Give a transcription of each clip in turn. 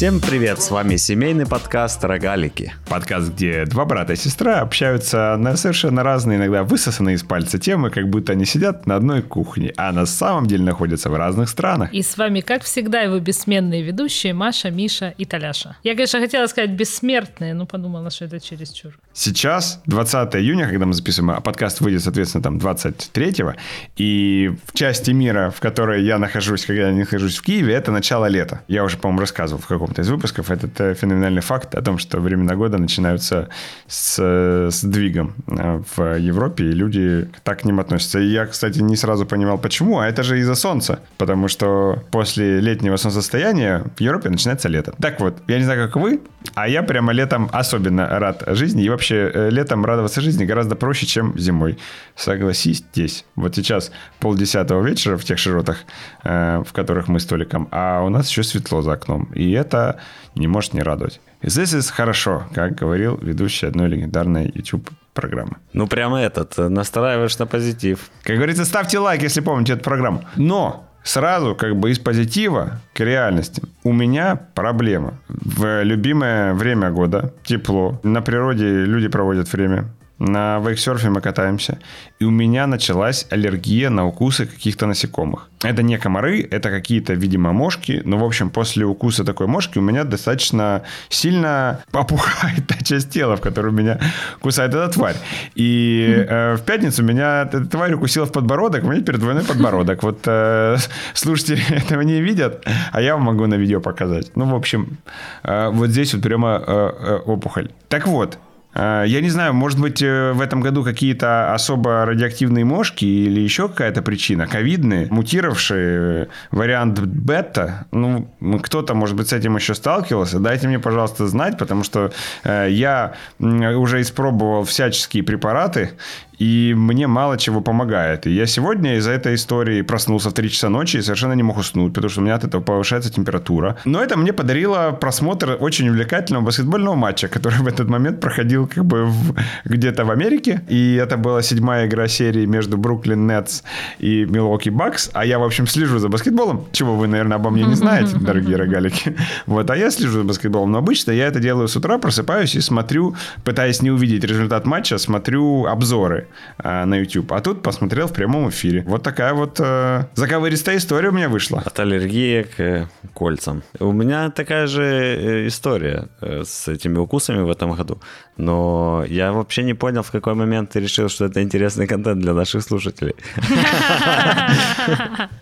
Всем привет, с вами семейный подкаст «Рогалики». Подкаст, где два брата и сестра общаются на совершенно разные, иногда высосанные из пальца темы, как будто они сидят на одной кухне, а на самом деле находятся в разных странах. И с вами, как всегда, его бессменные ведущие Маша, Миша и Таляша. Я, конечно, хотела сказать бессмертные, но подумала, что это чересчур. Сейчас 20 июня, когда мы записываем, а подкаст выйдет, соответственно, там 23-го, и в части мира, в которой я нахожусь, когда я нахожусь в Киеве, это начало лета. Я уже, по-моему, рассказывал в каком-то из выпусков этот э, феноменальный факт о том, что времена года начинаются с сдвигом э, в Европе, и люди так к ним относятся. И я, кстати, не сразу понимал, почему, а это же из-за солнца, потому что после летнего солнцестояния в Европе начинается лето. Так вот, я не знаю, как вы, а я прямо летом особенно рад жизни, и вообще э, летом радоваться жизни гораздо проще, чем зимой. Согласитесь. Вот сейчас полдесятого вечера в тех широтах, в которых мы столиком, а у нас еще светло за окном. И это не может не радовать. This is хорошо, как говорил ведущий одной легендарной YouTube программы. Ну, прямо этот, э, настраиваешь на позитив. Как говорится, ставьте лайк, если помните эту программу. Но сразу как бы из позитива к реальности. У меня проблема. В любимое время года, тепло, на природе люди проводят время, на вейксерфе мы катаемся, и у меня началась аллергия на укусы каких-то насекомых. Это не комары, это какие-то, видимо, мошки, но, в общем, после укуса такой мошки у меня достаточно сильно попухает та часть тела, в которую меня кусает эта тварь. И э, в пятницу меня эта тварь укусила в подбородок, у меня теперь двойной подбородок. Вот э, слушатели этого не видят, а я вам могу на видео показать. Ну, в общем, э, вот здесь вот прямо э, э, опухоль. Так вот, я не знаю, может быть, э, в этом году какие-то особо радиоактивные мошки или еще какая-то причина, ковидные, мутировавшие, вариант бета. Ну, кто-то, может быть, с этим еще сталкивался. Дайте мне, пожалуйста, знать, потому что э, я уже испробовал всяческие препараты, и мне мало чего помогает. И я сегодня из-за этой истории проснулся в 3 часа ночи и совершенно не мог уснуть, потому что у меня от этого повышается температура. Но это мне подарило просмотр очень увлекательного баскетбольного матча, который в этот момент проходил как бы в, где-то в Америке. И это была седьмая игра серии между Бруклин Нетс и Милуоки Бакс. А я, в общем, слежу за баскетболом, чего вы, наверное, обо мне не знаете, дорогие рогалики. Вот, а я слежу за баскетболом. Но обычно я это делаю с утра, просыпаюсь и смотрю, пытаясь не увидеть результат матча, смотрю обзоры э, на YouTube. А тут посмотрел в прямом эфире. Вот такая вот э, заковыристая история у меня вышла. От аллергии к э, кольцам. У меня такая же э, история э, с этими укусами в этом году. Но я вообще не понял, в какой момент ты решил, что это интересный контент для наших слушателей.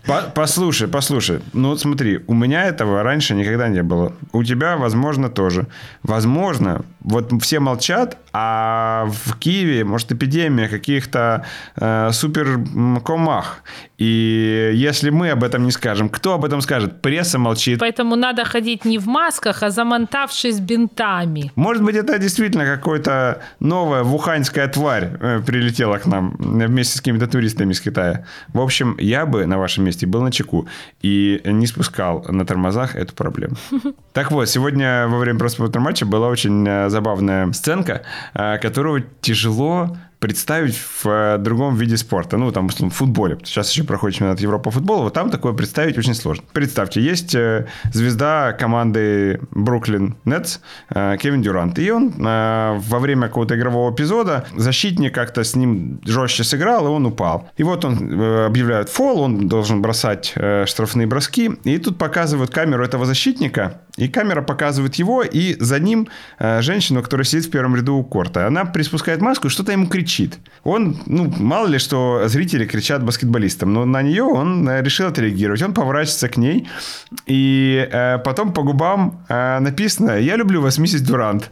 Послушай, послушай. Ну вот смотри, у меня этого раньше никогда не было. У тебя, возможно, тоже. Возможно, вот все молчат, а в Киеве, может, эпидемия каких-то э, суперкомах. И если мы об этом не скажем, кто об этом скажет? Пресса молчит. Поэтому надо ходить не в масках, а замонтавшись бинтами. Может быть, это действительно какая-то новая вуханьская тварь э, прилетела к нам вместе с какими-то туристами из Китая. В общем, я бы на вашем месте был на чеку и не спускал на тормозах эту проблему. Так вот, сегодня во время просмотра матча была очень э, забавная сценка, э, которую тяжело представить в э, другом виде спорта. Ну, там, в футболе. Сейчас еще проходит чемпионат Европы по футболу. Вот там такое представить очень сложно. Представьте, есть э, звезда команды Бруклин Нетс э, Кевин Дюрант. И он во время какого-то игрового эпизода защитник как-то с ним жестче сыграл, и он упал. И вот он объявляет фол, он должен бросать штрафные броски. И тут показывают камеру этого защитника, и камера показывает его, и за ним женщину, которая сидит в первом ряду у корта. Она приспускает маску и что-то ему кричит кричит. Он, ну, мало ли, что зрители кричат баскетболистам, но на нее он э, решил отреагировать. Он поворачивается к ней, и э, потом по губам э, написано «Я люблю вас, миссис Дурант».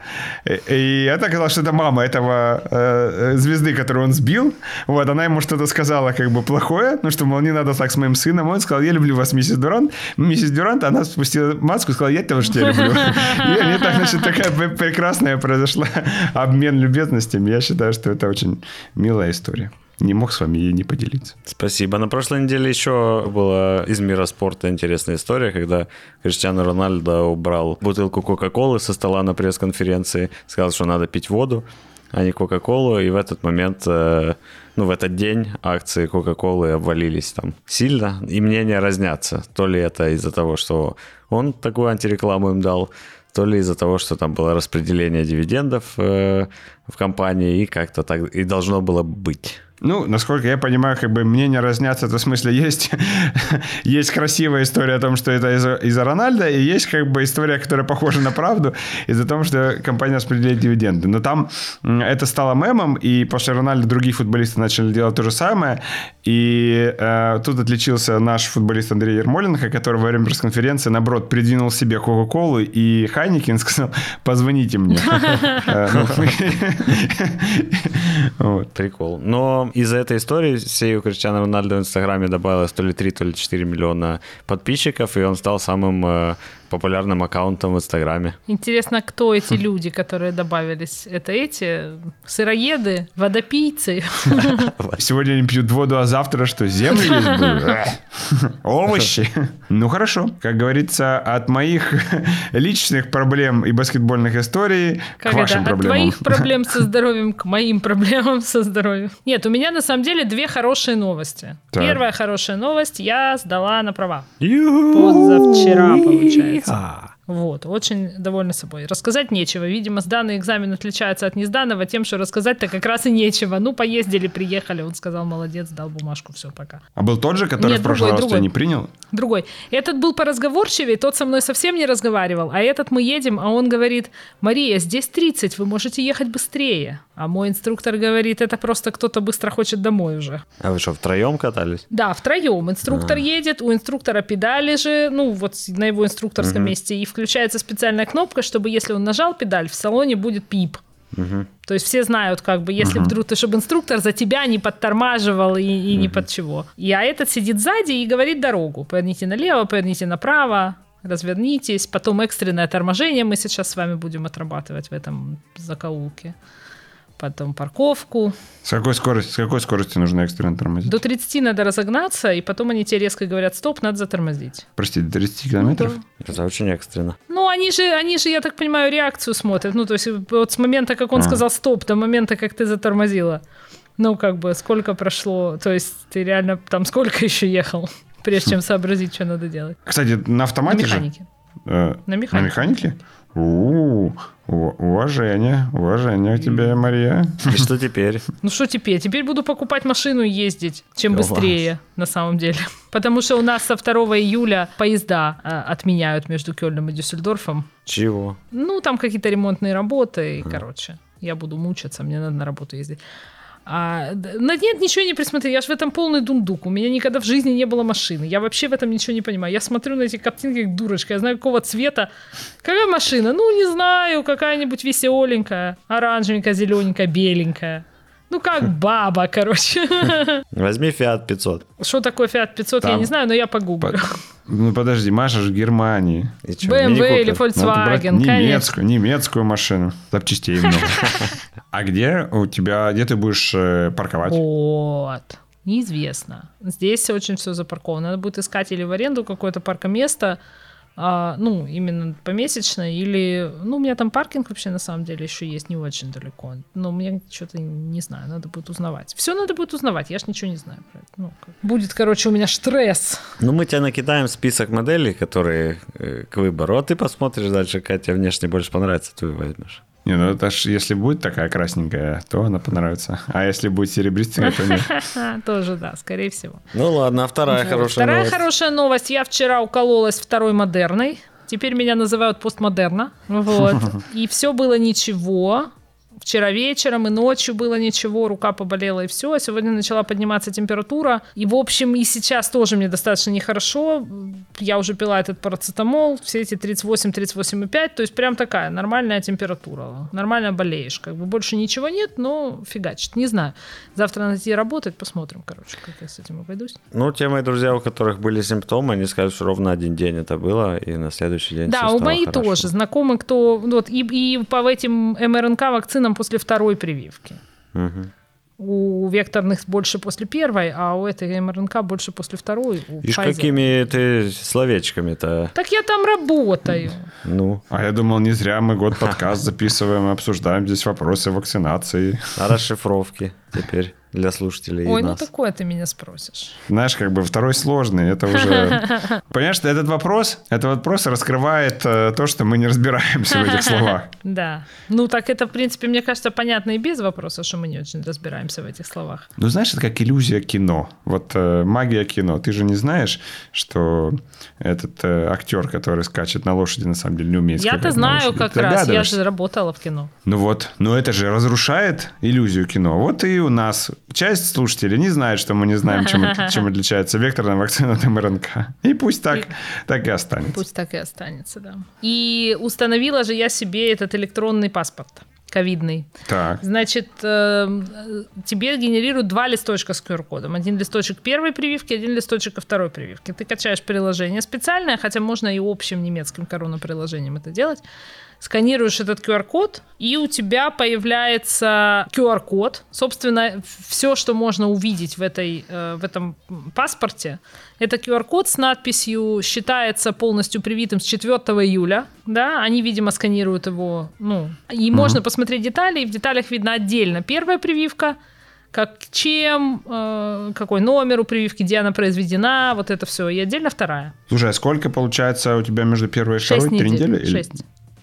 И это оказалось, что это мама этого э, звезды, которую он сбил. Вот, она ему что-то сказала как бы плохое, ну, что, мол, не надо так с моим сыном. Он сказал «Я люблю вас, миссис Дурант». Миссис Дурант, она спустила маску и сказала «Я тоже тебя люблю». И они так, значит, такая прекрасная произошла обмен любезностями. Я считаю, что это очень очень милая история. Не мог с вами ей не поделиться. Спасибо. На прошлой неделе еще была из мира спорта интересная история, когда Криштиану Рональдо убрал бутылку Кока-Колы со стола на пресс-конференции, сказал, что надо пить воду. а не Кока-Колу, и в этот момент, э, ну, в этот день акции Кока-Колы обвалились там сильно, и мнения разнятся. То ли это из-за того, что он такую антирекламу им дал, то ли из-за того, что там было распределение дивидендов э, в компании, и как-то так и должно было быть. Ну, насколько я понимаю, как бы мнения разнятся, это в смысле есть, есть красивая история о том, что это из-за, из Рональда, и есть как бы история, которая похожа на правду, из-за того, что компания распределяет дивиденды. Но там это стало мемом, и после Рональда другие футболисты начали делать то же самое, и э, тут отличился наш футболист Андрей Ермоленко, который во время пресс-конференции, наоборот, придвинул себе Кока-Колу и Хайникин сказал, позвоните мне. Э, ну, Прикол. Но из-за этой истории всей у Криштиану Рональдо в Инстаграме добавилось то ли 3, то ли 4 миллиона подписчиков, и он стал самым э, популярным аккаунтом в Инстаграме. Интересно, кто эти люди, которые добавились? Это эти сыроеды, водопийцы? Сегодня они пьют воду, а завтра что, землю есть будут? Овощи. Ну хорошо. Как говорится, от моих личных проблем и баскетбольных историй как к вашим это? проблемам. От твоих проблем со здоровьем к моим проблемам со здоровьем. Нет, у меня на самом деле две хорошие новости. Так. Первая хорошая новость. Я сдала на права. Позавчера, получается. Yeehaw. Вот, очень довольна собой. Рассказать нечего. Видимо, сданный экзамен отличается от несданного тем, что рассказать-то как раз и нечего. Ну, поездили, приехали. Он сказал, молодец, дал бумажку, все, пока. А был тот же, который Нет, в прошлый другой, раз тебя другой. не принял? Другой. Этот был поразговорчивее, тот со мной совсем не разговаривал. А этот мы едем, а он говорит, Мария, здесь 30, вы можете ехать быстрее. А мой инструктор говорит, это просто кто-то быстро хочет домой уже. А вы что, втроем катались? Да, втроем. Инструктор едет, у инструктора педали же, ну вот на его инструкторском месте, и включается специальная кнопка, чтобы если он нажал педаль, в салоне будет пип. То есть все знают, как бы, если вдруг ты, чтобы инструктор за тебя не подтормаживал и, и ни под чего. И, а этот сидит сзади и говорит дорогу. Поверните налево, поверните направо, развернитесь. Потом экстренное торможение мы сейчас с вами будем отрабатывать в этом закоулке. Потом парковку. С какой скоростью, с какой скоростью нужно экстренно тормозить? До 30 надо разогнаться, и потом они тебе резко говорят, стоп, надо затормозить. Простите, до 30 километров? Это очень экстренно. Ну, они же, они же, я так понимаю, реакцию смотрят. Ну, то есть вот с момента, как он сказал стоп, до момента, как ты затормозила. Ну, как бы, сколько прошло, то есть ты реально там сколько еще ехал, прежде чем сообразить, что надо делать. Кстати, на На автомате механике. Э, На На механике. Механике? У, у- уважение, уважение к тебе, Мария. И что теперь? Ну что теперь? Теперь буду покупать машину и ездить, чем Класс. быстрее, на самом деле. Потому что у нас со 2 июля поезда а, отменяют между Кёльном и Дюссельдорфом. Чего? Ну, там какие-то ремонтные работы, и, короче, я буду мучиться, мне надо на работу ездить. А, нет, ничего не присмотрел. Я же в этом полный дундук. У меня никогда в жизни не было машины. Я вообще в этом ничего не понимаю. Я смотрю на эти картинки как дурочка. Я знаю, какого цвета. Какая машина? Ну, не знаю. Какая-нибудь веселенькая. Оранжевенькая, зелененькая, беленькая. Ну, как баба, короче. Возьми Fiat 500. Что такое Fiat 500, я Там. не знаю, но я погуглю. Ну подожди, Маша же в Германии. BMW или брать Volkswagen, конечно. немецкую, немецкую машину. Запчастей много. А где у тебя, где ты будешь э, парковать? Вот. Неизвестно. Здесь очень все запарковано. Надо будет искать или в аренду какое-то паркоместо, а, ну, именно помесячно, или... Ну, у меня там паркинг вообще на самом деле еще есть не очень далеко. Но мне что-то не знаю, надо будет узнавать. Все надо будет узнавать, я ж ничего не знаю. про это. Ну, будет, короче, у меня стресс. Ну, мы тебе накидаем список моделей, которые э, к выбору, а ты посмотришь дальше, тебе внешне больше понравится, ты возьмешь. Не, ну это ж, если будет такая красненькая, то она понравится. А если будет серебристенькая, то нет. Тоже, да, скорее всего. Ну ладно, а вторая хорошая Вторая новость. хорошая новость. Я вчера укололась второй модерной. Теперь меня называют постмодерна. Вот. И все было ничего. Вчера вечером и ночью было ничего, рука поболела и все. А сегодня начала подниматься температура. И, в общем, и сейчас тоже мне достаточно нехорошо. Я уже пила этот парацетамол, все эти 38-38,5. То есть прям такая нормальная температура. Нормально болеешь. Как бы больше ничего нет, но фигачит. Не знаю. Завтра надо идти работать, посмотрим, короче, как я с этим обойдусь. Ну, те мои друзья, у которых были симптомы, они скажут, что ровно один день это было, и на следующий день Да, у стало мои хорошо. тоже знакомы, кто вот и, и по этим МРНК вакцинам после второй прививки. У векторных больше после первой, а у этой МРНК больше после второй. Pfizer. какими ты словечками-то. Так я там работаю. Ну, А я думал, не зря мы год подкаст записываем, обсуждаем здесь вопросы вакцинации. а расшифровки теперь для слушателей и Ой, ну нас. такое ты меня спросишь. Знаешь, как бы второй сложный, это уже... Понимаешь, этот вопрос, этот вопрос раскрывает э, то, что мы не разбираемся в этих словах. Да. Ну так это, в принципе, мне кажется, понятно и без вопроса, что мы не очень разбираемся в этих словах. Ну, знаешь, это как иллюзия кино. Вот э, магия кино. Ты же не знаешь, что этот э, актер, который скачет на лошади, на самом деле не умеет Я-то на знаю как Ты раз, я же работала в кино. Ну вот, но это же разрушает иллюзию кино. Вот и у нас часть слушателей не знает, что мы не знаем, чем, чем отличается векторная вакцина от МРНК. И пусть так, так и останется. Пусть так и останется, да. И установила же я себе этот электронный паспорт ковидный. Так. Значит, э, тебе генерируют два листочка с QR-кодом. Один листочек первой прививки, один листочек второй прививке. Ты качаешь приложение специальное, хотя можно и общим немецким коронаприложением это делать. Сканируешь этот QR-код, и у тебя появляется QR-код. Собственно, все, что можно увидеть в, этой, э, в этом паспорте, это QR-код с надписью «Считается полностью привитым с 4 июля». Да? Они, видимо, сканируют его. Ну, и можно посмотреть детали, и в деталях видно отдельно первая прививка, как чем, э, какой номер у прививки, где она произведена, вот это все. И отдельно вторая. Слушай, а сколько получается у тебя между первой и второй? Шесть Три недели? или-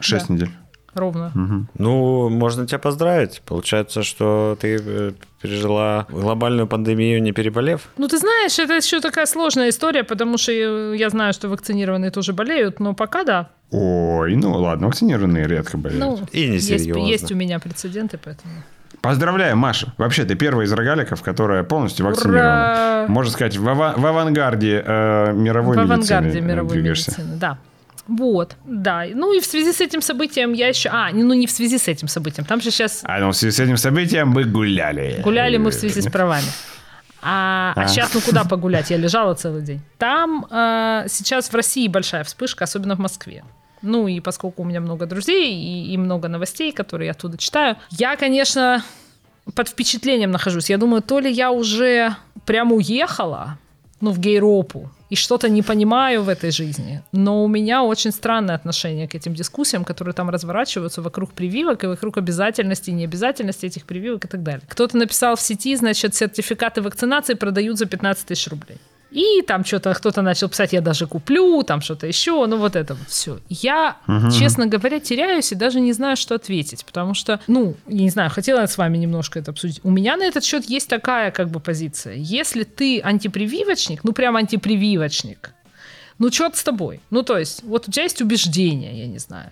Шесть. Да. недель. Ровно. Ну, можно тебя поздравить. Получается, что ты э, пережила глобальную пандемию, не переболев. Ну, ты знаешь, это еще такая сложная история, потому что я знаю, что вакцинированные тоже болеют, но пока да. Ой, ну ладно, вакцинированные редко болеют. Ну, И не есть, серьезно. есть у меня прецеденты, поэтому... Поздравляю, Маша. Вообще, ты первая из рогаликов, которая полностью вакцинирована. Ура! Можно сказать, в, ава- в авангарде э, мировой в медицины авангарде э, мировой двигаешься. медицины, да. Вот, да. Ну и в связи с этим событием я еще... А, ну не в связи с этим событием. Там же сейчас А ну, в связи с этим событием мы гуляли. гуляли мы в связи с правами. А, а А. сейчас, ну куда погулять? Я лежала целый день. Там э, сейчас в России большая вспышка, особенно в Москве. Ну и поскольку у меня много друзей и, и много новостей, которые я оттуда читаю, я, конечно, под впечатлением нахожусь. Я думаю, то ли я уже прямо уехала, ну, в гейропу, и что-то не понимаю в этой жизни. Но у меня очень странное отношение к этим дискуссиям, которые там разворачиваются вокруг прививок и вокруг обязательности и необязательности этих прививок и так далее. Кто-то написал в сети, значит, сертификаты вакцинации продают за 15 тысяч рублей. И там что-то кто-то начал писать, я даже куплю, там что-то еще, ну вот это вот все. Я, честно говоря, теряюсь и даже не знаю, что ответить, потому что, ну, я не знаю, хотела я с вами немножко это обсудить. У меня на этот счет есть такая как бы позиция. Если ты антипрививочник, ну прям антипрививочник, ну черт с тобой. Ну то есть, вот у тебя есть убеждение, я не знаю.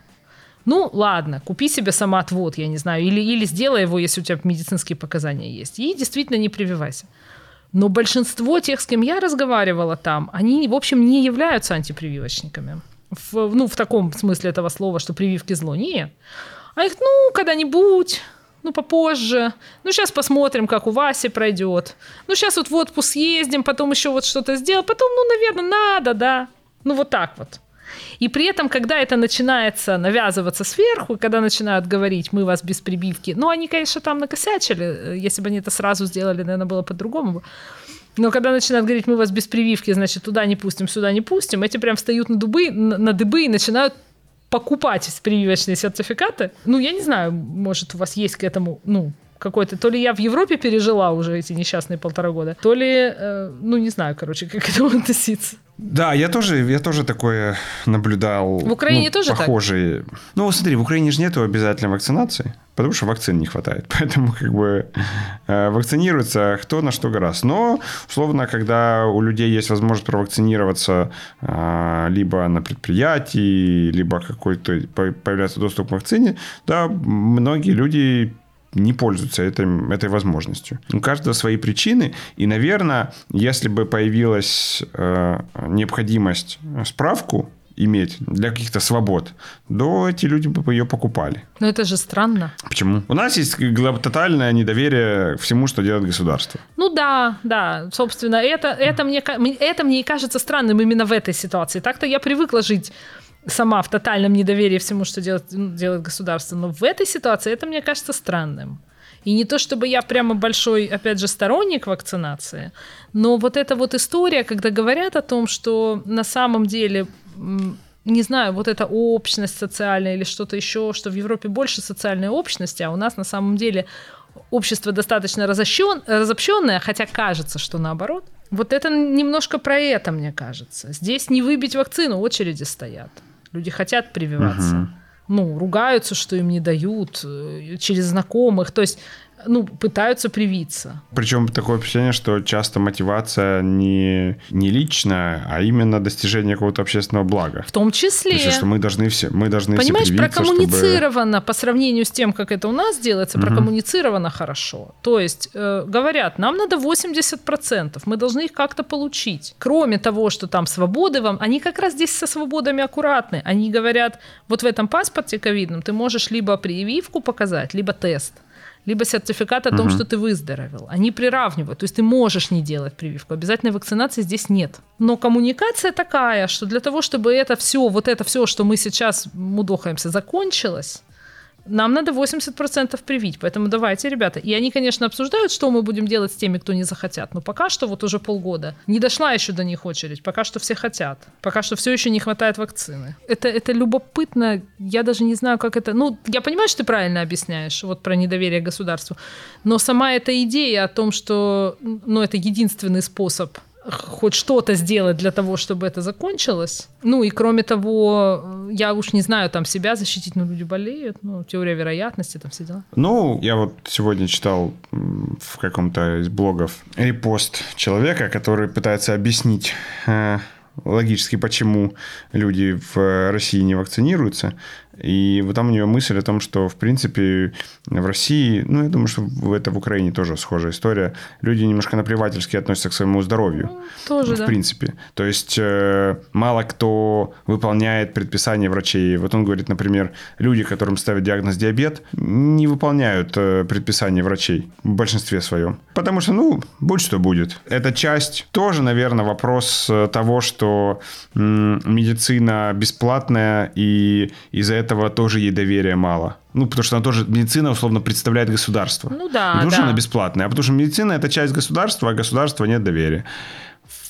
Ну, ладно, купи себе самоотвод, я не знаю, или, или сделай его, если у тебя медицинские показания есть. И действительно не прививайся. Но большинство тех, с кем я разговаривала там, они, в общем, не являются антипрививочниками. В, ну, в таком смысле этого слова, что прививки зло. Нет. А их, ну, когда-нибудь, ну, попозже. Ну, сейчас посмотрим, как у Васи пройдет. Ну, сейчас вот в отпуск съездим, потом еще вот что-то сделаем. Потом, ну, наверное, надо, да. Ну, вот так вот. И при этом, когда это начинается навязываться сверху, когда начинают говорить, мы вас без прибивки, ну, они, конечно, там накосячили, э, если бы они это сразу сделали, наверное, было по-другому. Но когда начинают говорить, мы вас без прививки, значит, туда не пустим, сюда не пустим, эти прям встают на, дубы, на дыбы и начинают покупать прививочные сертификаты. Ну, я не знаю, может, у вас есть к этому, ну, какой-то, то ли я в Европе пережила уже эти несчастные полтора года, то ли, э, ну, не знаю, короче, как к этому относиться. Да, я тоже, я тоже такое наблюдал. В Украине ну, тоже так? похожие. Ну, смотри, в Украине же нету обязательной вакцинации, потому что вакцин не хватает. Поэтому как бы э, вакцинируется кто на что гораздо. Но, условно, когда у людей есть возможность провакцинироваться э, либо на предприятии, либо какой-то по- появляется доступ к вакцине, да, многие люди не пользуются этой, этой возможностью. У каждого свои причины. И, наверное, если бы появилась э, необходимость справку иметь для каких-то свобод, то эти люди бы ее покупали. Но это же странно. Почему? У нас есть тотальное недоверие всему, что делает государство. Ну да, да, собственно, это, это, мне- это мне и кажется странным именно в этой ситуации. Так-то я привыкла жить сама в тотальном недоверии всему, что делает, ну, делает государство. Но в этой ситуации это мне кажется странным. И не то, чтобы я прямо большой, опять же, сторонник вакцинации, но вот эта вот история, когда говорят о том, что на самом деле не знаю, вот эта общность социальная или что-то еще, что в Европе больше социальной общности, а у нас на самом деле общество достаточно разощен, разобщенное, хотя кажется, что наоборот. Вот это немножко про это, мне кажется. Здесь не выбить вакцину, очереди стоят. Люди хотят прививаться. Угу. Ну, ругаются, что им не дают э, через знакомых. То есть ну, пытаются привиться. Причем такое впечатление, что часто мотивация не, не личная, а именно достижение какого-то общественного блага. В том числе. То есть, что мы должны все, мы должны Понимаешь, все прокоммуницировано чтобы... по сравнению с тем, как это у нас делается, угу. прокоммуницировано хорошо. То есть, э, говорят, нам надо 80%, мы должны их как-то получить. Кроме того, что там свободы вам, они как раз здесь со свободами аккуратны. Они говорят, вот в этом паспорте ковидном ты можешь либо прививку показать, либо тест либо сертификат о том, угу. что ты выздоровел. Они приравнивают. То есть ты можешь не делать прививку. Обязательной вакцинации здесь нет. Но коммуникация такая, что для того, чтобы это все, вот это все, что мы сейчас мудохаемся, закончилось, нам надо 80% привить, поэтому давайте, ребята. И они, конечно, обсуждают, что мы будем делать с теми, кто не захотят, но пока что вот уже полгода не дошла еще до них очередь, пока что все хотят, пока что все еще не хватает вакцины. Это, это любопытно, я даже не знаю, как это... Ну, я понимаю, что ты правильно объясняешь, вот про недоверие государству, но сама эта идея о том, что ну, это единственный способ хоть что-то сделать для того, чтобы это закончилось. Ну и кроме того, я уж не знаю, там себя защитить, но люди болеют, ну, теория вероятности, там все дела. Ну, я вот сегодня читал в каком-то из блогов репост человека, который пытается объяснить э, логически, почему люди в России не вакцинируются. И вот там у него мысль о том, что, в принципе, в России, ну, я думаю, что это в Украине тоже схожая история, люди немножко наплевательски относятся к своему здоровью. Ну, тоже, в да. принципе. То есть э, мало кто выполняет предписания врачей. Вот он говорит, например, люди, которым ставят диагноз диабет, не выполняют э, предписания врачей в большинстве своем. Потому что, ну, будь что будет. Эта часть тоже, наверное, вопрос э, того, что медицина бесплатная, и из-за этого тоже ей доверия мало. Ну, потому что она тоже, медицина условно представляет государство. Ну да, Не потому да. что она бесплатная, а потому что медицина – это часть государства, а государства нет доверия.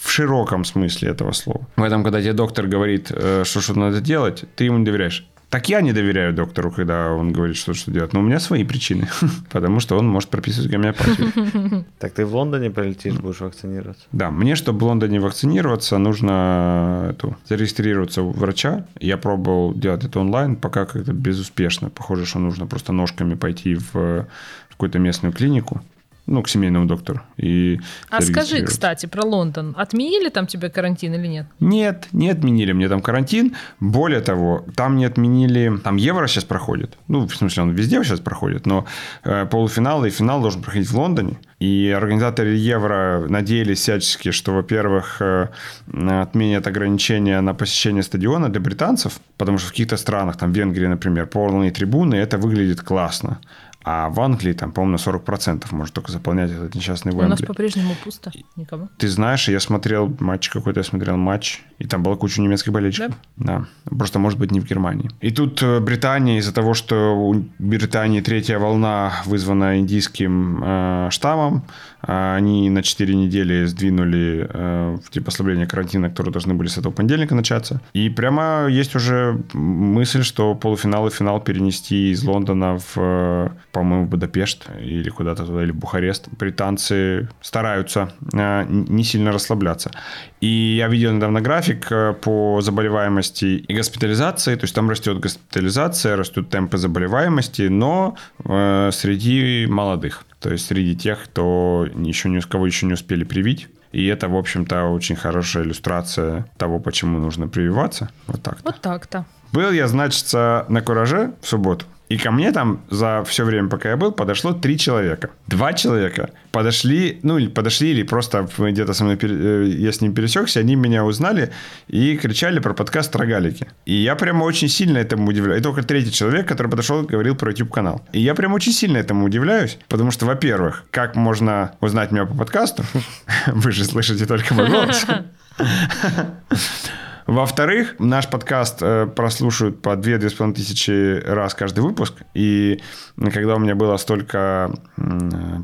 В широком смысле этого слова. Поэтому, когда тебе доктор говорит, э, что что надо делать, ты ему не доверяешь. Так я не доверяю доктору, когда он говорит, что что делать. Но у меня свои причины. Потому что он может прописывать гомеопатию. Так ты в Лондоне полетишь, будешь вакцинироваться? Да, мне, чтобы в Лондоне вакцинироваться, нужно эту, зарегистрироваться у врача. Я пробовал делать это онлайн, пока как-то безуспешно. Похоже, что нужно просто ножками пойти в какую-то местную клинику ну, к семейному доктору. И а скажи, кстати, про Лондон. Отменили там тебе карантин или нет? Нет, не отменили мне там карантин. Более того, там не отменили... Там Евро сейчас проходит. Ну, в смысле, он везде сейчас проходит, но э, полуфинал и финал должен проходить в Лондоне. И организаторы Евро надеялись всячески, что, во-первых, э, отменят ограничения на посещение стадиона для британцев, потому что в каких-то странах, там в Венгрии, например, полные трибуны, это выглядит классно. А в Англии, там, по-моему, на 40% может только заполнять этот несчастный Уэмбли. У нас по-прежнему пусто, никого. Ты знаешь, я смотрел матч какой-то, я смотрел матч, и там была куча немецких болельщиков. Да? Да. Просто, может быть, не в Германии. И тут э, Британия, из-за того, что у Британии третья волна вызвана индийским э, штаммом, они на 4 недели сдвинули э, типа ослабление карантина, которые должны были с этого понедельника начаться. И прямо есть уже мысль, что полуфинал и финал перенести из Лондона в э, по-моему, в Будапешт или куда-то туда, или в Бухарест. Британцы стараются э, не сильно расслабляться. И я видел недавно график э, по заболеваемости и госпитализации, то есть там растет госпитализация, растут темпы заболеваемости, но э, среди молодых, то есть среди тех, кто еще не, кого еще не успели привить. И это, в общем-то, очень хорошая иллюстрация того, почему нужно прививаться. Вот так. -то. Вот так-то. Был я, значит, на Кураже в субботу. И ко мне там за все время, пока я был, подошло три человека. Два человека подошли, ну, или подошли, или просто где-то со мной, э, я с ним пересекся, они меня узнали и кричали про подкаст «Рогалики». И я прямо очень сильно этому удивляюсь. И только третий человек, который подошел, говорил про YouTube-канал. И я прямо очень сильно этому удивляюсь, потому что, во-первых, как можно узнать меня по подкасту? Вы же слышите только мой голос. Во-вторых, наш подкаст э, прослушивают по 2-2,5 тысячи раз каждый выпуск. И когда у меня было столько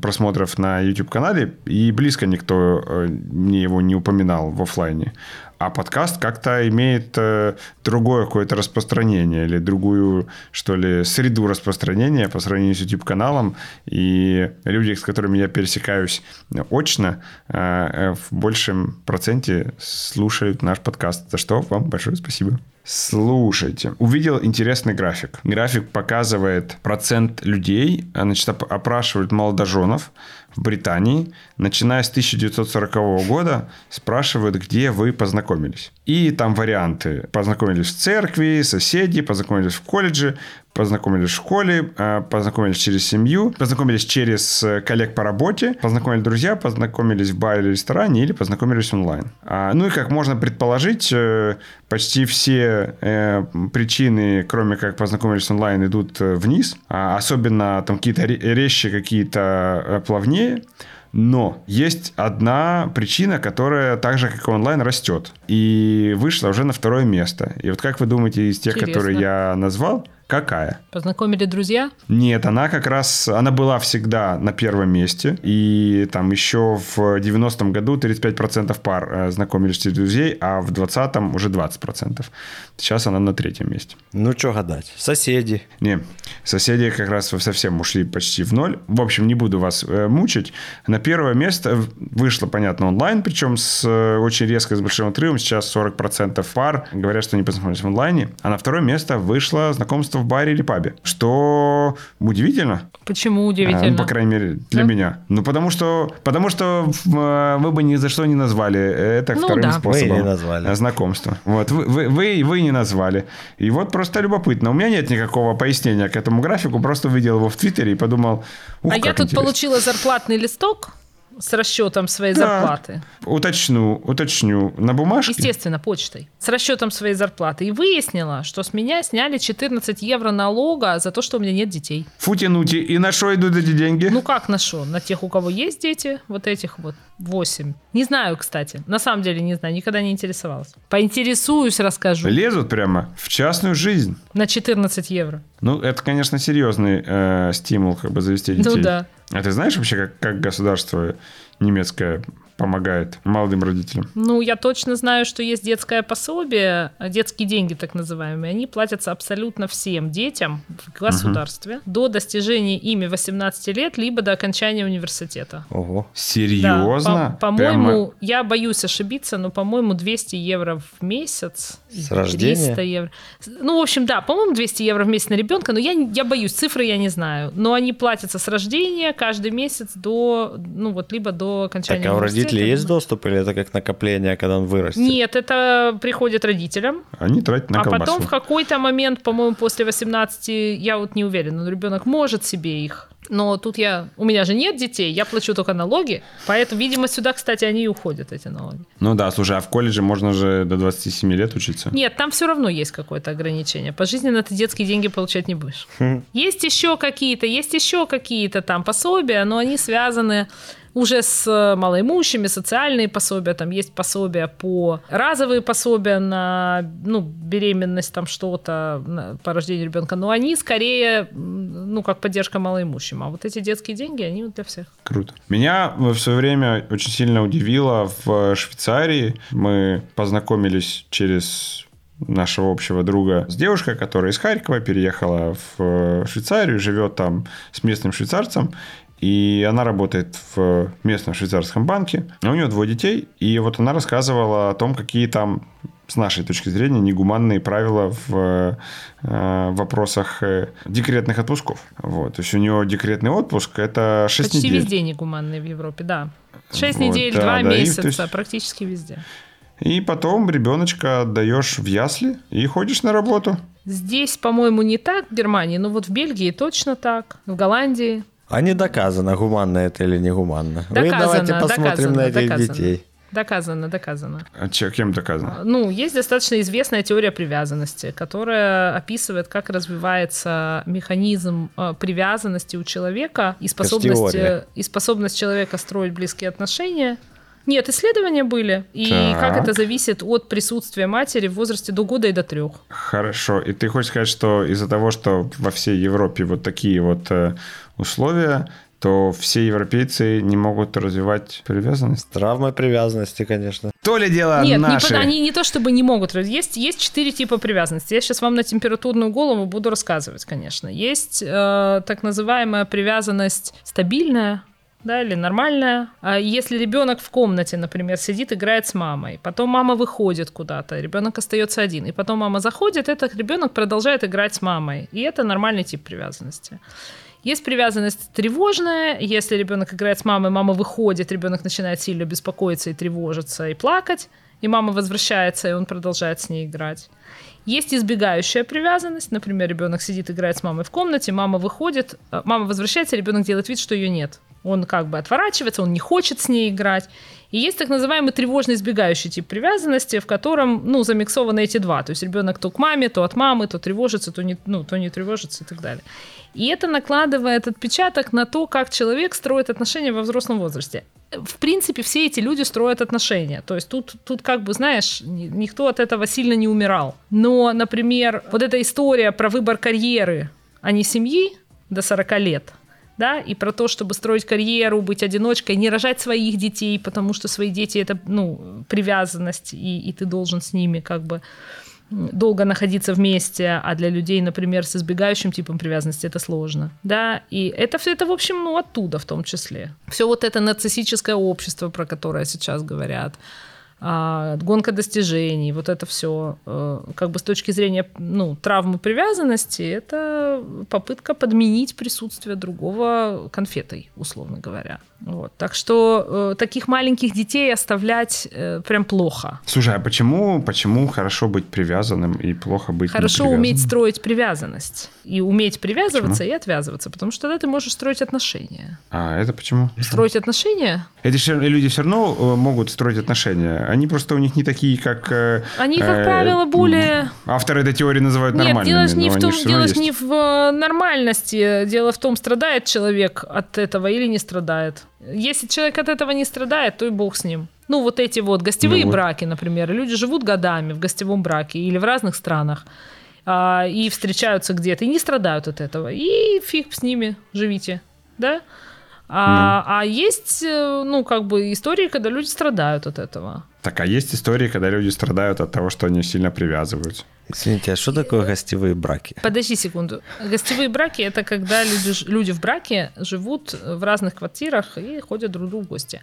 просмотров на YouTube-канале, и близко никто э, мне его не упоминал в оффлайне. А подкаст как-то имеет э, другое какое-то распространение или другую, что ли, среду распространения по сравнению с YouTube-каналом. И люди, с которыми я пересекаюсь очно, э, э, в большем проценте слушают наш подкаст. За что вам большое спасибо. Слушайте, увидел интересный график. График показывает процент людей, а, значит, оп- опрашивают молодоженов в Британии, начиная с 1940 года, спрашивают, где вы познакомились. И там варианты. Познакомились в церкви, соседи, познакомились в колледже, познакомились в школе, э, познакомились через семью, познакомились через э, коллег по работе, познакомились друзья, познакомились в баре или ресторане или познакомились онлайн. А, Ну и как можно предположить, э, почти все э, причины, кроме как познакомились онлайн, идут вниз. А Особенно там какие-то ре- резче, какие-то плавнее. Но есть одна причина, которая так же, как и онлайн, растет. И вышла уже на второе место. И вот как вы думаете, из тех, Интересно. которые я назвал, какая? Познакомили друзья? Нет, она как раз, она была всегда на первом месте. И там еще в 90-м году 35% пар э, знакомились через друзей, а в 20-м уже 20%. Сейчас она на третьем месте. Ну, что гадать? Соседи. Не, соседи как раз совсем ушли почти в ноль. В общем, не буду вас э, мучить. На первое место вышло, понятно, онлайн, причем с э, очень резко, с большим отрывом. Сейчас 40% пар говорят, что они познакомились в онлайне. А на второе место вышло знакомство в баре или пабе. Что удивительно. Почему А, удивительно? ну, по крайней мере, для Да? меня. Ну, потому что, потому что э, вы бы ни за что не назвали это Ну вторым да. способом Мы не назвали. э, знакомства. Вот, вы, вы, вы, вы не назвали. И вот просто любопытно. У меня нет никакого пояснения к этому графику, просто увидел его в Твиттере и подумал, ух, а я тут интересно. получила зарплатный листок с расчетом своей Да. зарплаты. Уточню, уточню. На бумажке? Естественно, почтой. С расчетом своей зарплаты. И выяснила, что с меня сняли 14 евро налога за то, что у меня нет детей. Фути-нути. И на что идут эти деньги? Ну как на что? На тех, у кого есть дети, вот этих вот 8. Не знаю, кстати. На самом деле не знаю, никогда не интересовалась. Поинтересуюсь, расскажу. Лезут прямо в частную жизнь. На 14 евро. Ну, это, конечно, серьезный э, стимул, как бы завести детей. Ну да. А ты знаешь вообще, как, как государство немецкое помогает молодым родителям? Ну, я точно знаю, что есть детское пособие, детские деньги так называемые. Они платятся абсолютно всем детям в государстве до достижения ими 18 лет, либо до окончания университета. Ого. Да, Серьезно? по- по-моему, Прямо- я боюсь ошибиться, но, по-моему, 200 евро в месяц. С рождения? 300 евро. Ну, в общем, да, по-моему, 200 евро в месяц на ребенка, но я, я боюсь, цифры я не знаю. Но они платятся с рождения каждый месяц до, ну, вот, либо до окончания Так, а университета, родителей есть доступ или это как накопление, когда он вырастет? Нет, это приходит родителям. Они тратят на а колбасу. потом в какой-то момент, по-моему, после 18, я вот не уверена, но ребенок может себе их. Но тут я... У меня же нет детей, я плачу только налоги. Поэтому, видимо, сюда, кстати, они и уходят, эти налоги. Ну да, слушай, а в колледже можно же до 27 лет учиться? Нет, там все равно есть какое-то ограничение. Пожизненно ты детские деньги получать не будешь. Есть еще какие-то, есть еще какие-то там пособия, но они связаны уже с э, малоимущими, социальные пособия, там есть пособия по разовые пособия на ну, беременность, там что-то по рождению ребенка, но они скорее, ну, как поддержка малоимущим. А вот эти детские деньги, они вот для всех. Круто. Меня в свое время очень сильно удивило в Швейцарии. Мы познакомились через нашего общего друга с девушкой, которая из Харькова переехала в Швейцарию, живет там с местным швейцарцем. И она работает в местном швейцарском банке. А у нее двое детей. И вот она рассказывала о том, какие там с нашей точки зрения, негуманные правила в э, вопросах э, декретных отпусков. Вот. То есть у нее декретный отпуск – это 6 Почти недель. везде негуманные в Европе, да. Шесть Вот, недель, да, два да, и, месяца, то есть- практически везде. И потом ребеночка отдаешь в ясли и ходишь на работу. Здесь, по-моему, не так в Германии, но вот в Бельгии точно так, в Голландии. А не доказано, гуманно это или не гуманно. Вы Доказано, давайте посмотрим доказано, на этих доказано. детей. Доказано, доказано. А че- кем доказано? Ну, есть достаточно известная теория привязанности, которая описывает, как развивается механизм э, привязанности у человека и способность, и способность человека строить близкие отношения. Нет, исследования были. И Так. как это зависит от присутствия матери в возрасте до года и до трех. Хорошо. И ты хочешь сказать, что из-за того, что во всей Европе вот такие вот э, условия, то все европейцы не могут развивать привязанность? Травма привязанности, конечно. То ли дело Нет, не наши. по- они не то чтобы не могут. Есть, есть четыре типа привязанности. Я сейчас вам на температурную голову буду рассказывать, конечно. Есть э, так называемая привязанность стабильная, да, или нормальная. А Если ребенок в комнате, например, сидит, играет с мамой, потом мама выходит куда-то, ребенок остается один, и потом мама заходит, этот ребенок продолжает играть с мамой. И это нормальный тип привязанности. Есть привязанность тревожная. Если ребенок играет с мамой, мама выходит, ребенок начинает сильно беспокоиться и тревожиться, и плакать, и мама возвращается, и он продолжает с ней играть. Есть избегающая привязанность. Например, ребенок сидит, играет с мамой в комнате, мама выходит, э, мама возвращается, ребенок делает вид, что ее нет. Он как бы отворачивается, он не хочет с ней играть. И есть так называемый тревожно избегающий тип привязанности, в котором, ну, замиксованы эти два. То есть ребенок то к маме, то от мамы, то тревожится, то не, ну, то не тревожится и так далее. И это накладывает отпечаток на то, как человек строит отношения во взрослом возрасте. В принципе, все эти люди строят отношения. То есть тут, тут как бы, знаешь, ни- никто от этого сильно не умирал. Но, например, вот эта история про выбор карьеры, а не семьи до 40 лет, да, и про то, чтобы строить карьеру, быть одиночкой, не рожать своих детей, потому что свои дети это, ну, привязанность, и, и ты должен с ними как бы долго находиться вместе, а для людей, например, с избегающим типом привязанности это сложно, да, и это все это, в общем, ну, оттуда в том числе. Все вот это нарциссическое общество, про которое сейчас говорят, а, гонка достижений, вот это все, как бы с точки зрения ну, травмы привязанности, это попытка подменить присутствие другого конфетой, условно говоря. Вот. Так что э, таких маленьких детей оставлять э, прям плохо. Слушай, а почему, почему хорошо быть привязанным и плохо быть Хорошо уметь строить привязанность. И уметь привязываться и отвязываться, потому что тогда ты можешь строить отношения. А, это почему? Строить отношения Эти люди все равно э, могут строить отношения. Они просто у них не такие, как... э, Они, как э, правило, более... Авторы этой теории называют Нет, нормальными. дело не в том, дело не в э, нормальности. Дело в том, страдает человек от этого или не страдает. Если человек от этого не страдает, то и бог с ним. Ну, вот эти вот гостевые Ну браки, например. Люди живут годами в гостевом браке или в разных странах а, и встречаются где-то, и не страдают от этого. И фиг с ними, живите, да? А, а есть, э, ну, как бы истории, когда люди страдают от этого. Так, а есть истории, когда люди страдают от того, что они сильно привязываются. Извините, а что такое гостевые браки? Подожди секунду. Гостевые браки это когда люди, люди в браке живут в разных квартирах и ходят друг к другу в гости.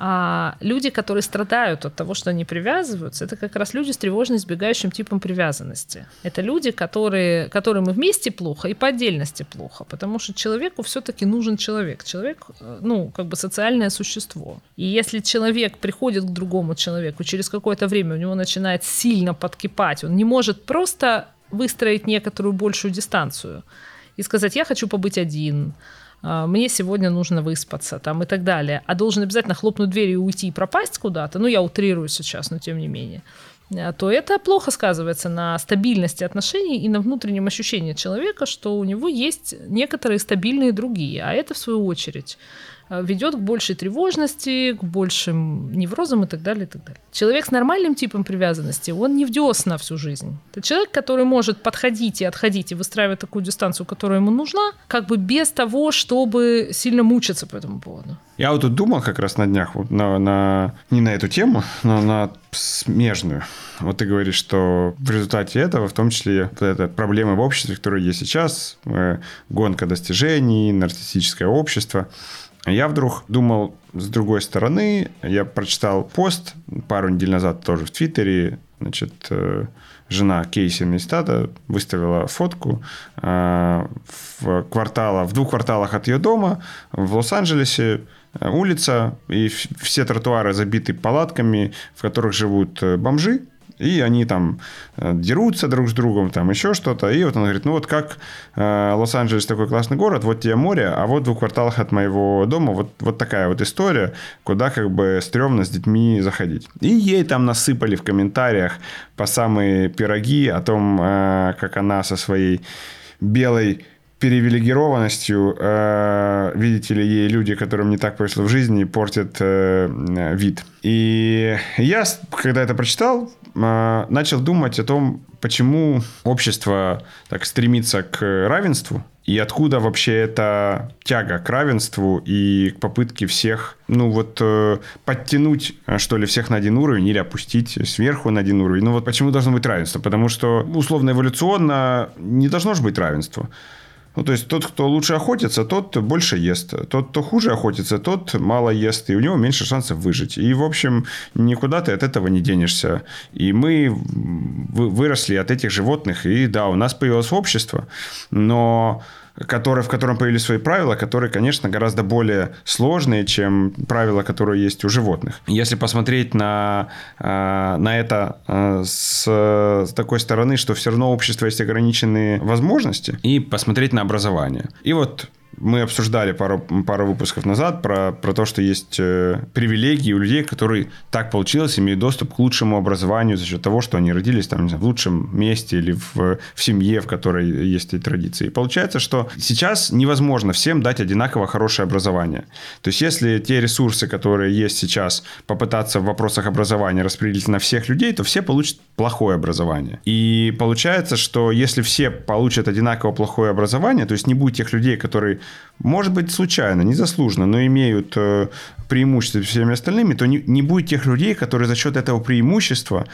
А люди, которые страдают от того, что они привязываются, это как раз люди с тревожно избегающим типом привязанности. Это люди, которые, которым и вместе плохо, и по отдельности плохо, потому что человеку все-таки нужен человек. Человек, э, ну, как бы социальное существо. И если человек приходит к другому человеку, через какое-то время у него начинает сильно подкипать, он не может просто выстроить некоторую большую дистанцию и сказать, я хочу побыть один, мне сегодня нужно выспаться, там, и так далее, а должен обязательно хлопнуть дверью и уйти и пропасть куда-то, ну, я утрирую сейчас, но тем не менее, а, то это плохо сказывается на стабильности отношений и на внутреннем ощущении человека, что у него есть некоторые стабильные другие, а это, в свою очередь, а, ведет к большей тревожности, к большим неврозам и так далее, и так далее. Человек с нормальным типом привязанности, он не в десна всю жизнь. Это человек, который может подходить и отходить и выстраивать такую дистанцию, которая ему нужна, как бы без того, чтобы сильно мучиться по этому поводу. Я вот тут думал как раз на днях, вот на, на- не на эту тему, но на смежную. Вот ты говоришь, что в результате этого, в том числе, вот эта проблема в обществе, которая есть сейчас, э, гонка достижений, нарциссическое общество. Я вдруг думал с другой стороны, я прочитал пост пару недель назад тоже в Твиттере, значит, э, жена Кейси Нейстата выставила фотку э, в квартала, в двух кварталах от ее дома в Лос-Анджелесе э, улица, и все тротуары забиты палатками, в которых живут бомжи, и они там э, дерутся друг с другом, там еще что-то. И вот она говорит, ну вот как э, Лос-Анджелес такой классный город, вот тебе море, а вот в двух кварталах от моего дома вот, вот такая вот история, куда как бы стрёмно с детьми заходить. И ей там насыпали в комментариях по самые пироги о том, э, как она со своей белой привилегированностью, э, видите ли, ей люди, которым не так повезло в жизни, портят э, вид. И я, когда это прочитал, э, начал думать о том, почему общество так стремится к равенству, и откуда вообще эта тяга к равенству и к попытке всех, ну вот, э, подтянуть, э, что ли, всех на один уровень или опустить сверху на один уровень. Ну вот почему должно быть равенство? Потому что условно эволюционно не должно же быть равенства. Ну, то есть тот, кто лучше охотится, тот больше ест. Тот, кто хуже охотится, тот мало ест, и у него меньше шансов выжить. И, в общем, никуда ты от этого не денешься. И мы выросли от этих животных, и да, у нас появилось общество, но который, в котором появились свои правила, которые, конечно, гораздо более сложные, чем правила, которые есть у животных. Если посмотреть на, э, на это э, с, такой стороны, что все равно у общества есть ограниченные возможности, и посмотреть на образование. И вот мы обсуждали пару, пару выпусков назад про, про то, что есть э, привилегии у людей, которые так получилось, имеют доступ к лучшему образованию за счет того, что они родились там, не знаю, в лучшем месте или в, в семье, в которой есть эти традиции. И получается, что сейчас невозможно всем дать одинаково хорошее образование. То есть, если те ресурсы, которые есть сейчас, попытаться в вопросах образования распределить на всех людей, то все получат плохое образование. И получается, что если все получат одинаково плохое образование, то есть не будет тех людей, которые может быть, случайно, незаслуженно, но имеют э, преимущество перед всеми остальными, то не, не будет тех людей, которые за счет этого преимущества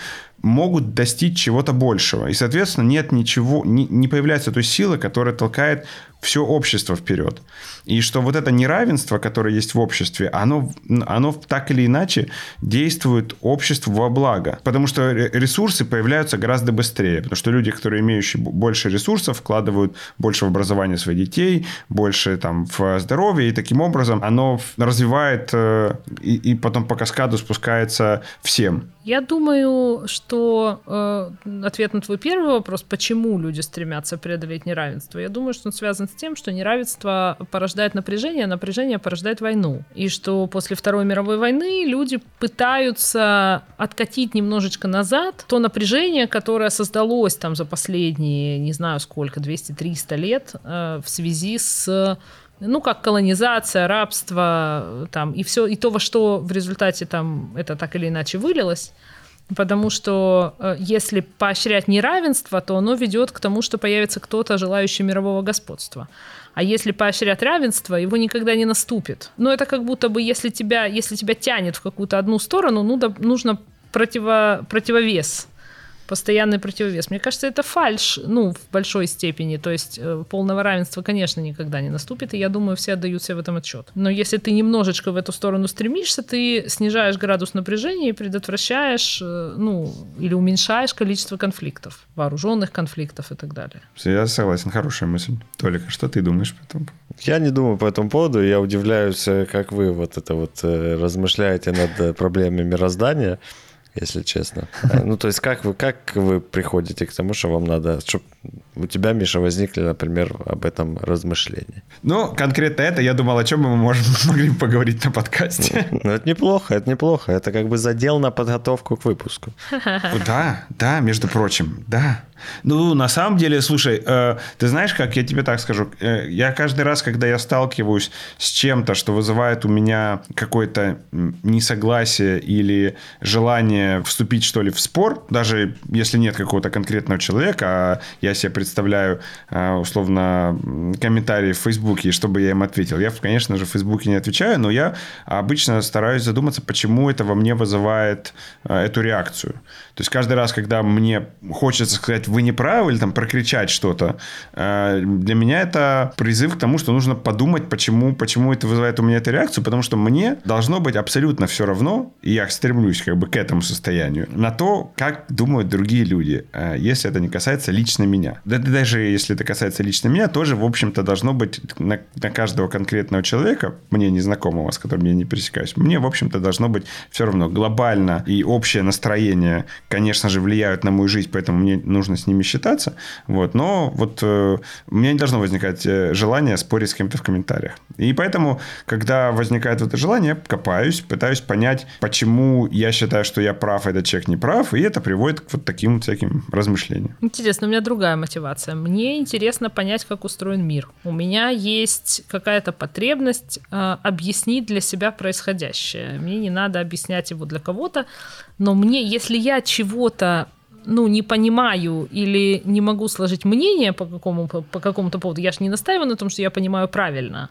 могут достичь чего-то большего. И, соответственно, нет ничего, не, не появляется той силы, которая толкает все общество вперед. И что вот это неравенство, которое есть в обществе, оно, оно так или иначе действует обществу во благо. Потому что ресурсы появляются гораздо быстрее. Потому что люди, которые имеющие больше ресурсов, вкладывают больше в образование своих детей, больше там, в здоровье. И таким образом оно развивает э, и, и потом по каскаду спускается всем. Я думаю, что э, ответ на твой первый вопрос, почему люди стремятся преодолеть неравенство, я думаю, что он связан с тем, что неравенство порождает напряжение, а напряжение порождает войну. И что после Второй мировой войны люди пытаются откатить немножечко назад то напряжение, которое создалось там за последние, не знаю сколько, 200-300 лет э, в связи с ну, как колонизация, рабство, там, и все, и то, во что в результате там это так или иначе вылилось, Потому что э, если поощрять неравенство, то оно ведет к тому, что появится кто-то, желающий мирового господства. А если поощрять равенство, его никогда не наступит. Но это как будто бы, если тебя, если тебя тянет в какую-то одну сторону, ну, да, нужно противо, противовес постоянный противовес. Мне кажется, это фальш, ну, в большой степени. То есть э, полного равенства, конечно, никогда не наступит, и я думаю, все отдают себе в этом отчет. Но если ты немножечко в эту сторону стремишься, ты снижаешь градус напряжения и предотвращаешь, э, ну, или уменьшаешь количество конфликтов, вооруженных конфликтов и так далее. Я согласен, хорошая мысль. Толик, а что ты думаешь по этому Я не думаю по этому поводу, я удивляюсь, э, как вы вот это вот размышляете над проблемами мироздания если честно. Ну, то есть, как вы, как вы приходите к тому, что вам надо, чтобы у тебя, Миша, возникли, например, об этом размышления? Ну, конкретно это, я думал, о чем мы можем, могли поговорить на подкасте. Ну, это неплохо, это неплохо. Это как бы задел на подготовку к выпуску. Да, да, между прочим, да. Ну, на самом деле, слушай, э, ты знаешь, как я тебе так скажу, э, я каждый раз, когда я сталкиваюсь с чем-то, что вызывает у меня какое-то несогласие или желание вступить, что ли, в спор, даже если нет какого-то конкретного человека, а я себе представляю, э, условно, комментарии в Фейсбуке, чтобы я им ответил. Я, конечно же, в Фейсбуке не отвечаю, но я обычно стараюсь задуматься, почему это во мне вызывает э, эту реакцию. То есть каждый раз, когда мне хочется сказать «вы не правы» или там прокричать что-то, э, для меня это призыв к тому, что нужно подумать, почему, почему это вызывает у меня эту реакцию, потому что мне должно быть абсолютно все равно, и я стремлюсь как бы к этому состоянию, на то, как думают другие люди, э, если это не касается лично меня. Да, даже если это касается лично меня, тоже, в общем-то, должно быть на, на каждого конкретного человека, мне незнакомого, с которым я не пересекаюсь, мне, в общем-то, должно быть все равно глобально и общее настроение конечно же, влияют на мою жизнь, поэтому мне нужно с ними считаться. Вот. Но вот э, у меня не должно возникать э, желание спорить с кем-то в комментариях. И поэтому, когда возникает это желание, я копаюсь, пытаюсь понять, почему я считаю, что я прав, этот человек не прав, и это приводит к вот таким всяким размышлениям. Интересно, у меня другая мотивация. Мне интересно понять, как устроен мир. У меня есть какая-то потребность э, объяснить для себя происходящее. Мне не надо объяснять его для кого-то, но мне, если я чего-то ну, не понимаю или не могу сложить мнение по, какому, по какому-то поводу, я же не настаиваю на том, что я понимаю правильно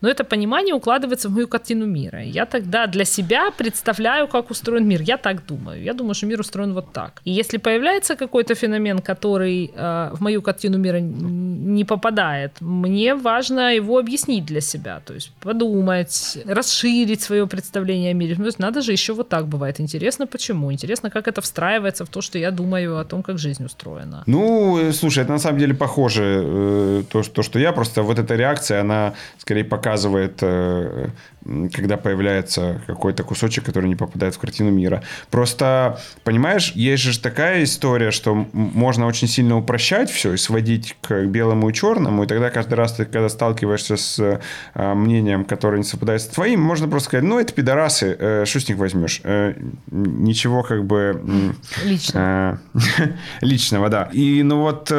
но это понимание укладывается в мою картину мира. Я тогда для себя представляю, как устроен мир. Я так думаю. Я думаю, что мир устроен вот так. И если появляется какой-то феномен, который э, в мою картину мира не попадает, мне важно его объяснить для себя. То есть подумать, расширить свое представление о мире. Ну, то есть надо же еще вот так бывает. Интересно, почему? Интересно, как это встраивается в то, что я думаю о том, как жизнь устроена. Ну, э, слушай, это на самом деле похоже э, то, то, что я. Просто вот эта реакция, она скорее пока показывает, э, когда появляется какой-то кусочек, который не попадает в картину мира. Просто, понимаешь, есть же такая история, что можно очень сильно упрощать все и сводить к белому и черному, и тогда каждый раз ты, когда сталкиваешься с э, мнением, которое не совпадает с твоим, можно просто сказать, ну, это пидорасы, э, что с них возьмешь? Ничего как бы... Личного. Личного, да. И ну вот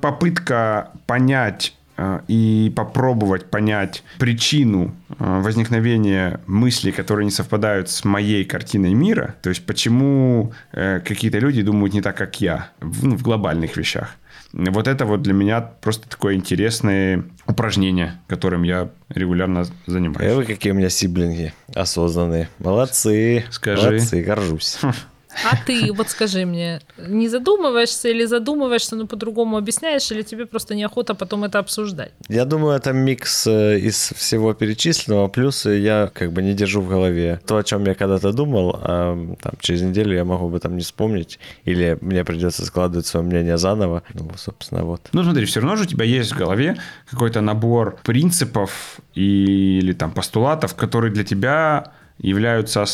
попытка понять Э, и попробовать понять причину э, возникновения мыслей, которые не совпадают с моей картиной мира, то есть почему э, какие-то люди думают не так, как я в, ну, в глобальных вещах. Вот это вот для меня просто такое интересное упражнение, которым я регулярно занимаюсь. А вы какие у меня сиблинги осознанные. Молодцы. Скажи. Молодцы, горжусь. А ты, вот скажи мне, не задумываешься или задумываешься, но по-другому объясняешь, или тебе просто неохота потом это обсуждать? Я думаю, это микс э, из всего перечисленного, плюс я как бы не держу в голове то, о чем я когда-то думал, а там, через неделю я могу об этом не вспомнить, или мне придется складывать свое мнение заново. Ну, собственно, вот. Ну, смотри, все равно же у тебя есть в голове какой-то набор принципов или там постулатов, которые для тебя являются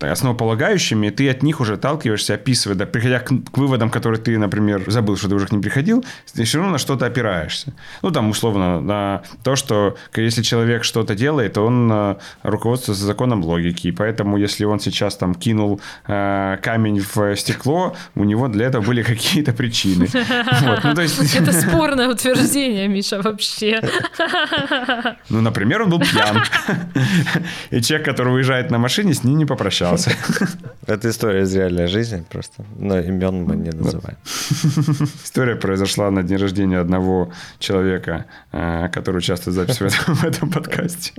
основополагающими, ты от них уже отталкиваешься, описывая, да, приходя к, к выводам, которые ты, например, забыл, что ты уже к ним приходил, ты все равно на что-то опираешься. Ну, там, условно, на то, что если человек что-то делает, он э, руководствуется законом логики, и поэтому, если он сейчас там кинул э, камень в стекло, у него для этого были какие-то причины. Ну, Это спорное утверждение, Миша, вообще. Ну, например, он был пьян. И человек, который уезжает приезжает на машине, с ним не попрощался. Это история из реальной жизни просто. Но имен мы не называем. История произошла на день рождения одного человека, э, который участвует в записи в этом подкасте.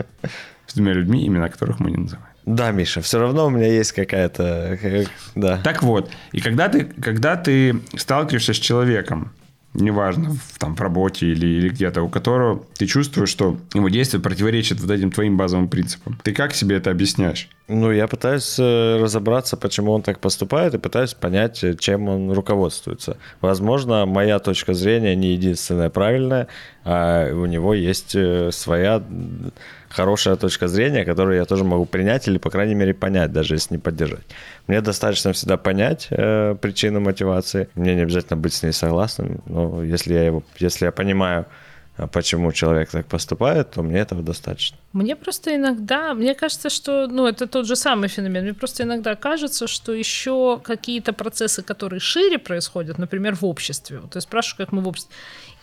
С двумя людьми, имена которых мы не называем. Да, Миша, все равно у меня есть какая-то... Э, да. Так вот, и когда ты, когда ты сталкиваешься с человеком, неважно, в, там, в работе или, или где-то, у которого ты чувствуешь, что его действие противоречит вот этим твоим базовым принципам. Ты как себе это объясняешь? Ну, я пытаюсь э, разобраться, почему он так поступает, и пытаюсь понять, э, чем он руководствуется. Возможно, моя точка зрения не единственная правильная, а у него есть э, своя хорошая точка зрения, которую я тоже могу принять или, по крайней мере, понять, даже если не поддержать. Мне достаточно всегда понять э, причину мотивации. Мне не обязательно быть с ней согласным, но если я, его, если я понимаю, а почему человек так поступает, то мне этого достаточно. Мне просто иногда, мне кажется, что, ну, это тот же самый феномен. Мне просто иногда кажется, что еще какие-то процессы, которые шире происходят, например, в обществе. Вот ты спрашиваешь, как мы в обществе.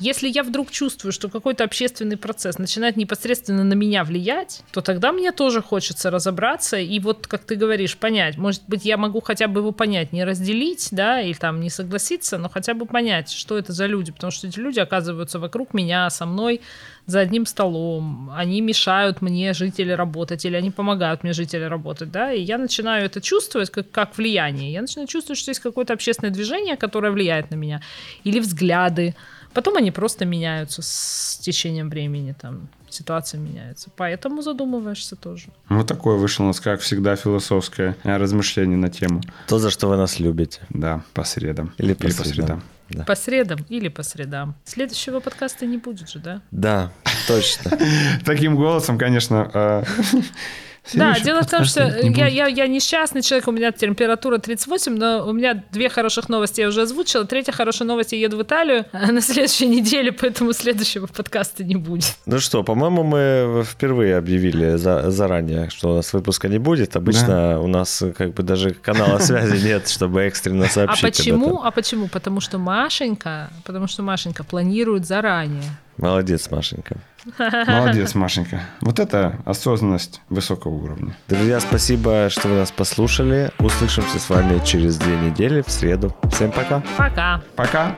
Если я вдруг чувствую, что какой-то общественный процесс начинает непосредственно на меня влиять, то тогда мне тоже хочется разобраться и вот, как ты говоришь, понять. Может быть, я могу хотя бы его понять, не разделить, да, или там не согласиться, но хотя бы понять, что это за люди, потому что эти люди оказываются вокруг меня, со мной, за одним столом, они мешают мне жить или работать, или они помогают мне жить или работать, да, и я начинаю это чувствовать как, как влияние. Я начинаю чувствовать, что есть какое-то общественное движение, которое влияет на меня, или взгляды, Потом они просто меняются с течением времени, там ситуация меняется. Поэтому задумываешься тоже. Вот такое вышло у нас, как всегда, философское размышление на тему. То, за что вы нас любите. Да, по средам. Или по, или средам. по средам. Да. По средам или по средам. Следующего подкаста не будет же, да? Да, точно. Таким голосом, конечно, а, Да, дело в том, что я, я, я несчастный человек, у меня температура 38, но у меня две хороших новости я уже озвучила. Третья хорошая новость, я еду в Италию а на следующей неделе, поэтому следующего подкаста не будет. Ну что, по-моему, мы впервые объявили за- заранее, что у нас выпуска не будет. Обычно у нас как бы даже канала связи нет, чтобы экстренно А сообщить об почему? А почему? Потому что Машенька, потому что Машенька планирует заранее. Молодец, Машенька. Молодец, Машенька. Вот это осознанность высокого уровня. Друзья, спасибо, что вы нас послушали. Услышимся с вами через две недели в среду. Всем пока. Пока. Пока.